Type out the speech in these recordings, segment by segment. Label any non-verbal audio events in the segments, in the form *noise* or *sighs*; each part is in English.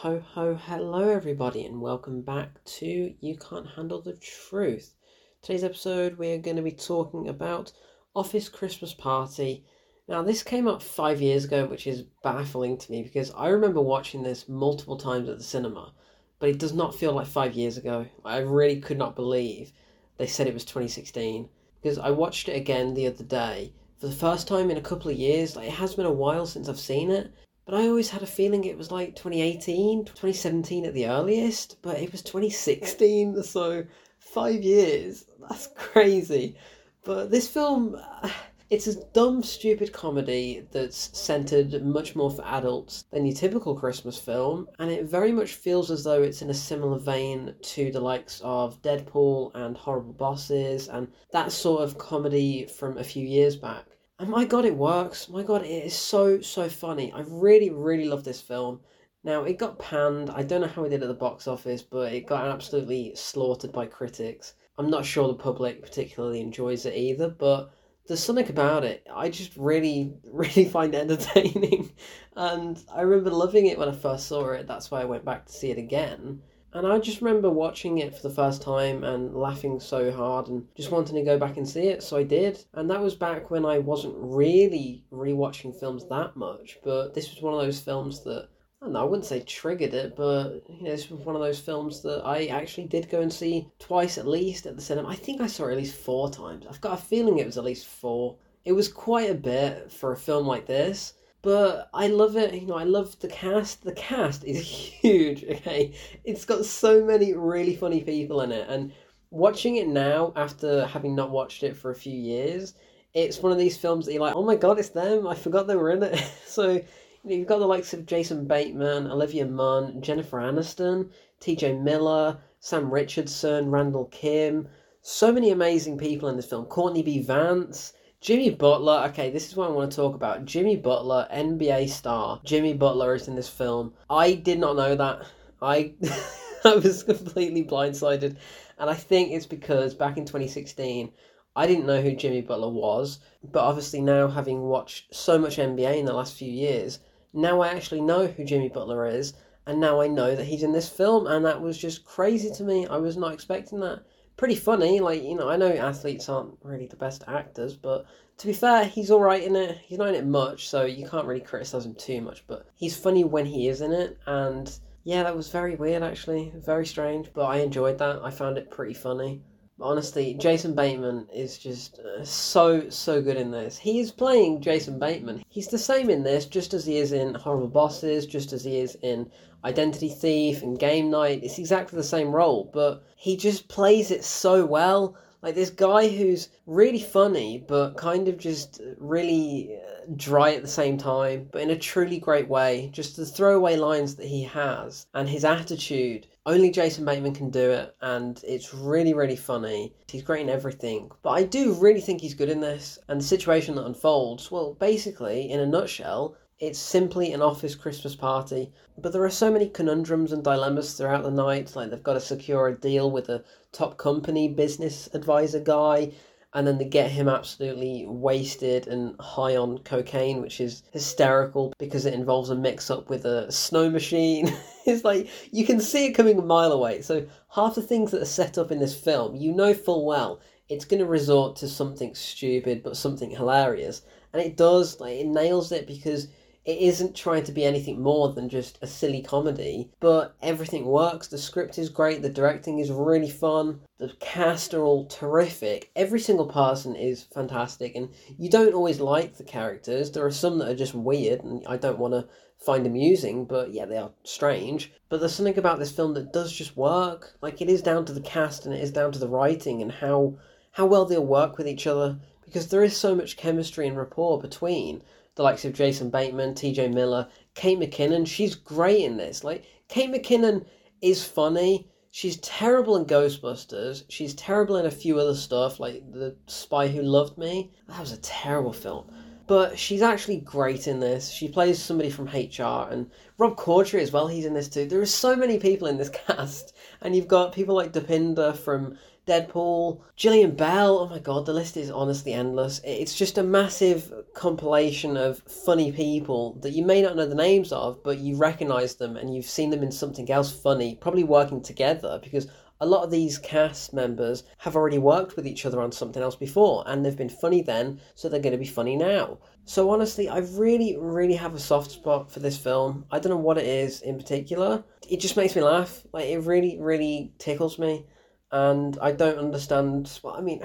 Ho ho hello everybody and welcome back to You Can't Handle the Truth. Today's episode we're going to be talking about Office Christmas Party. Now this came up 5 years ago which is baffling to me because I remember watching this multiple times at the cinema but it does not feel like 5 years ago. I really could not believe they said it was 2016 because I watched it again the other day for the first time in a couple of years. Like it has been a while since I've seen it but I always had a feeling it was like 2018, 2017 at the earliest, but it was 2016, so five years. That's crazy. But this film, *sighs* it's a dumb, stupid comedy that's centered much more for adults than your typical Christmas film, and it very much feels as though it's in a similar vein to the likes of Deadpool and Horrible Bosses and that sort of comedy from a few years back. And my god, it works. My god, it is so, so funny. I really, really love this film. Now, it got panned. I don't know how it did at the box office, but it got absolutely slaughtered by critics. I'm not sure the public particularly enjoys it either, but there's something about it I just really, *laughs* really find entertaining. *laughs* And I remember loving it when I first saw it. That's why I went back to see it again. And I just remember watching it for the first time and laughing so hard and just wanting to go back and see it, so I did. And that was back when I wasn't really rewatching films that much, but this was one of those films that I don't know, I wouldn't say triggered it, but you know, this was one of those films that I actually did go and see twice at least at the cinema. I think I saw it at least four times. I've got a feeling it was at least four. It was quite a bit for a film like this but I love it. You know, I love the cast. The cast is *laughs* huge. Okay, it's got so many really funny people in it, and watching it now after having not watched it for a few years, it's one of these films that you're like, oh my god, it's them. I forgot they were in it. *laughs* so you've got the likes of Jason Bateman, Olivia Munn, Jennifer Aniston, T.J. Miller, Sam Richardson, Randall Kim. So many amazing people in this film. Courtney B. Vance. Jimmy Butler, okay, this is what I want to talk about. Jimmy Butler, NBA star. Jimmy Butler is in this film. I did not know that. I *laughs* I was completely blindsided. And I think it's because back in 2016, I didn't know who Jimmy Butler was. But obviously, now having watched so much NBA in the last few years, now I actually know who Jimmy Butler is. And now I know that he's in this film. And that was just crazy to me. I was not expecting that pretty funny. Like you know, I know athletes aren't really the best actors, but to be fair, he's all right in it. He's not in it much, so you can't really criticize him too much. But he's funny when he is in it, and yeah, that was very weird actually, very strange. But I enjoyed that. I found it pretty funny. Honestly, Jason Bateman is just uh, so so good in this. He is playing Jason Bateman. He's the same in this, just as he is in Horrible Bosses, just as he is in Identity Thief and Game Night. It's exactly the same role, but he just plays it so well. Like this guy who's really funny, but kind of just really uh, dry at the same time, but in a truly great way. Just the throwaway lines that he has and his attitude. Only Jason Bateman can do it, and it's really, really funny. He's great in everything. But I do really think he's good in this. And the situation that unfolds, well, basically, in a nutshell, it's simply an office Christmas party, but there are so many conundrums and dilemmas throughout the night. Like they've got to secure a deal with a top company business advisor guy, and then they get him absolutely wasted and high on cocaine, which is hysterical because it involves a mix up with a snow machine. *laughs* it's like you can see it coming a mile away. So half the things that are set up in this film, you know full well it's going to resort to something stupid but something hilarious, and it does. Like it nails it because it isn't trying to be anything more than just a silly comedy, but everything works. The script is great, the directing is really fun, the cast are all terrific. Every single person is fantastic, and you don't always like the characters. There are some that are just weird, and I don't want to find amusing, but yeah, they are strange. But there's something about this film that does just work. Like it is down to the cast and it is down to the writing and how how well they'll work with each other because there is so much chemistry and rapport between the likes of Jason Bateman, T.J. Miller, Kate McKinnon. She's great in this. Like Kate McKinnon is funny. She's terrible in Ghostbusters. She's terrible in a few other stuff, like The Spy Who Loved Me. That was a terrible film. but she's actually great in this. She plays somebody from HR, and Rob Corddry as well. He's in this too. There are so many people in this *laughs* cast, and you've got people like Dopinder from Deadpool, Jillian Bell. Oh my god, the list is honestly endless. It's just a massive compilation of funny people that you may not know the names of, but you recognize them and you've seen them in something else funny, probably working together because a lot of these cast members have already worked with each other on something else before and they've been funny then, so they're going to be funny now. So honestly, I really, really have a soft spot for this film. I don't know what it is in particular. It just makes me laugh. Like it really, really tickles me and I don't understand. Well, I mean,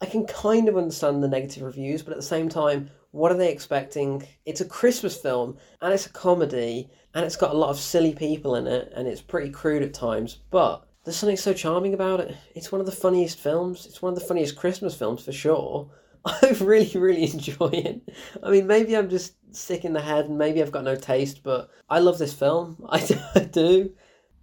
I can kind of understand the negative reviews, but at the same time, what are they expecting? It's a Christmas film and it's a comedy and it's got a lot of silly people in it and it's pretty crude at times, but there's something so charming about it. It's one of the funniest films. It's one of the funniest Christmas films for sure. *laughs* I really, really enjoy it. I mean, maybe I'm just sick in the head and maybe I've got no taste, but I love this film. *laughs* I do.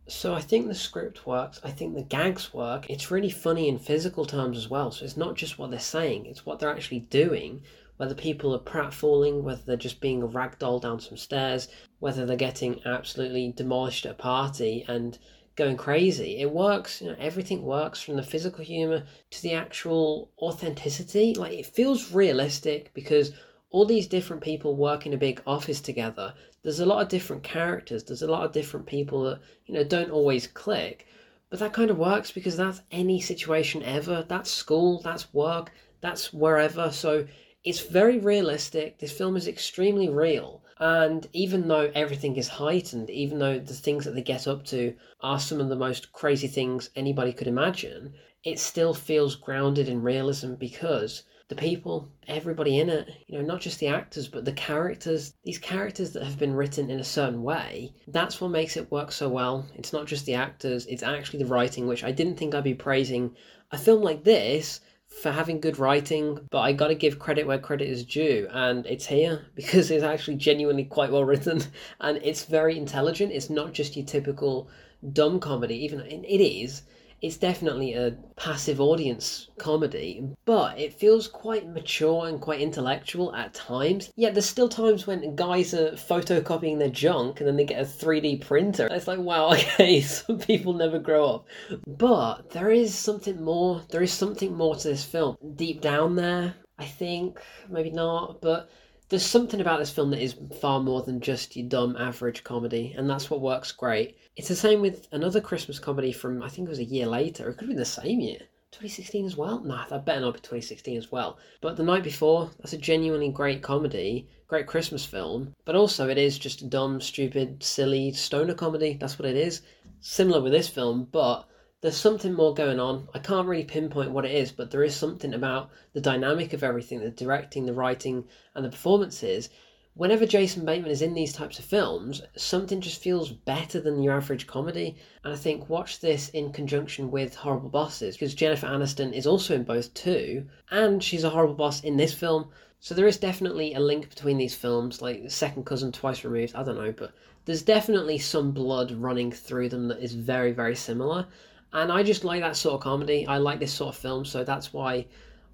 So I think the script works. I think the gags work. It's really funny in physical terms as well. So it's not just what they're saying; it's what they're actually doing. Whether people are pratfalling, whether they're just being a ragdoll down some stairs, whether they're getting absolutely demolished at a party and going crazy. It works. You know, everything works from the physical humor to the actual authenticity. Like it feels realistic because all these different people work in a big office together. There's a lot of different characters. There's a lot of different people that, you know, don't always click. But that kind of works because that's any situation ever. That's school, that's work, that's wherever. So it's very realistic. This film is extremely real. And even though everything is heightened, even though the things that they get up to are some of the most crazy things anybody could imagine, it still feels grounded in realism because the people, everybody in it, you know, not just the actors, but the characters, these characters that have been written in a certain way, that's what makes it work so well. It's not just the actors, it's actually the writing, which I didn't think I'd be praising a film like this for having good writing, but I gotta give credit where credit is due, and it's here *laughs* because it's actually genuinely quite well written *laughs* and it's very intelligent. It's not just your typical dumb comedy, even it is it's definitely a passive audience comedy, but it feels quite mature and quite intellectual at times. Yet there's still times when guys are photocopying their junk and then they get a 3D printer. It's like, wow, *laughs* okay, some people never grow up. But there is something more, there is something more to this film. Deep down there, I think, maybe not, but there's something about this film that is far more than just your dumb average comedy, and that's what works great. It's the same with another Christmas comedy from I think it was a year later. It could have been the same year. 2016 as well? Nah, that better not be 2016 as well. But The Night Before, that's a genuinely great comedy, great Christmas film, but also it is just a dumb, stupid, silly stoner comedy. That's what it is. Similar with this film, but there's something more going on. I can't really pinpoint what it is, but there is something about the dynamic of everything the directing, the writing, and the performances whenever Jason Bateman is in these types of films, something just feels better than your average comedy. And I think watch this in conjunction with Horrible Bosses, because Jennifer Aniston is also in both too, and she's a horrible boss in this film. So there is definitely a link between these films, like second cousin twice removed, I don't know, but there's definitely some blood running through them that is very, very similar. And I just like that sort of comedy. I like this sort of film, so that's why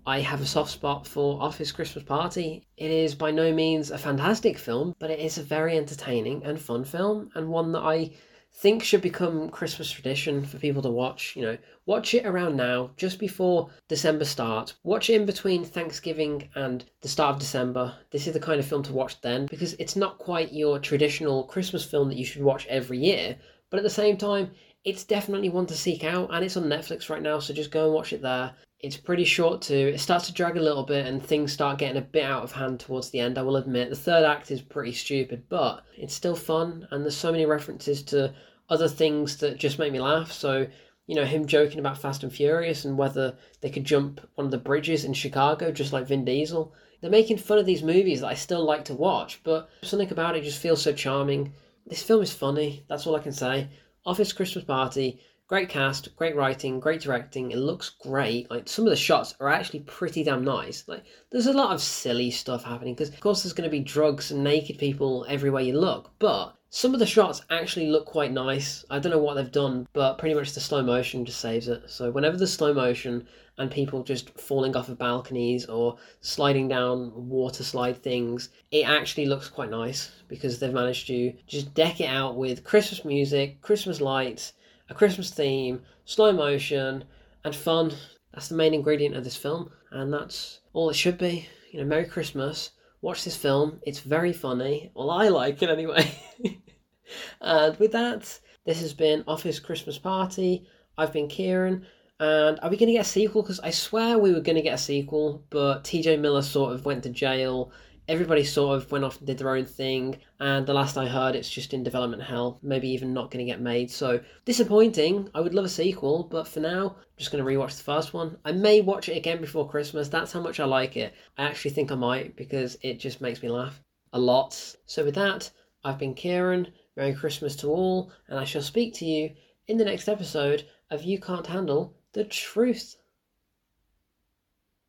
I have a soft spot for Office Christmas Party. It is by no means a fantastic film, but it is a very entertaining and fun film, and one that I think should become Christmas tradition for people to watch. You know, watch it around now, just before December starts. Watch it in between Thanksgiving and the start of December. This is the kind of film to watch then because it's not quite your traditional Christmas film that you should watch every year, but at the same time, it's definitely one to seek out and it's on Netflix right now, so just go and watch it there. It's pretty short too. It starts to drag a little bit and things start getting a bit out of hand towards the end, I will admit. The third act is pretty stupid, but it's still fun and there's so many references to other things that just make me laugh. So, you know, him joking about Fast and Furious and whether they could jump one of the bridges in Chicago just like Vin Diesel. They're making fun of these movies that I still like to watch, but something about it just feels so charming. This film is funny, that's all I can say. Office Christmas Party Great cast, great writing, great directing. It looks great. Like some of the shots are actually pretty damn nice. Like there's a lot of silly stuff happening because of course there's going to be drugs and naked people everywhere you look, but Some of the shots actually look quite nice. I don't know what they've done, but pretty much the slow motion just saves it. So whenever the slow motion and people just falling off of balconies or sliding down water slide things, it actually looks quite nice because they've managed to just deck it out with Christmas music, Christmas lights, a Christmas theme, slow motion, and fun. That's the main ingredient of this film, and that's all it should be. You know, Merry Christmas watch this film. It's very funny. Well, I like it anyway. *laughs* and with that, this has been Office Christmas Party. I've been Kieran. And are we going to get a sequel? Because I swear we were going to get a sequel, but TJ Miller sort of went to jail everybody sort of went off and did their own thing, and the last I heard, it's just in development hell, maybe even not going to get made. So disappointing. I would love a sequel, but for now, I'm just going to rewatch the first one. I may watch it again before Christmas. That's how much I like it. I actually think I might because it just makes me laugh a lot. So with that, I've been Kieran. Merry Christmas to all, and I shall speak to you in the next episode of You Can't Handle the Truth.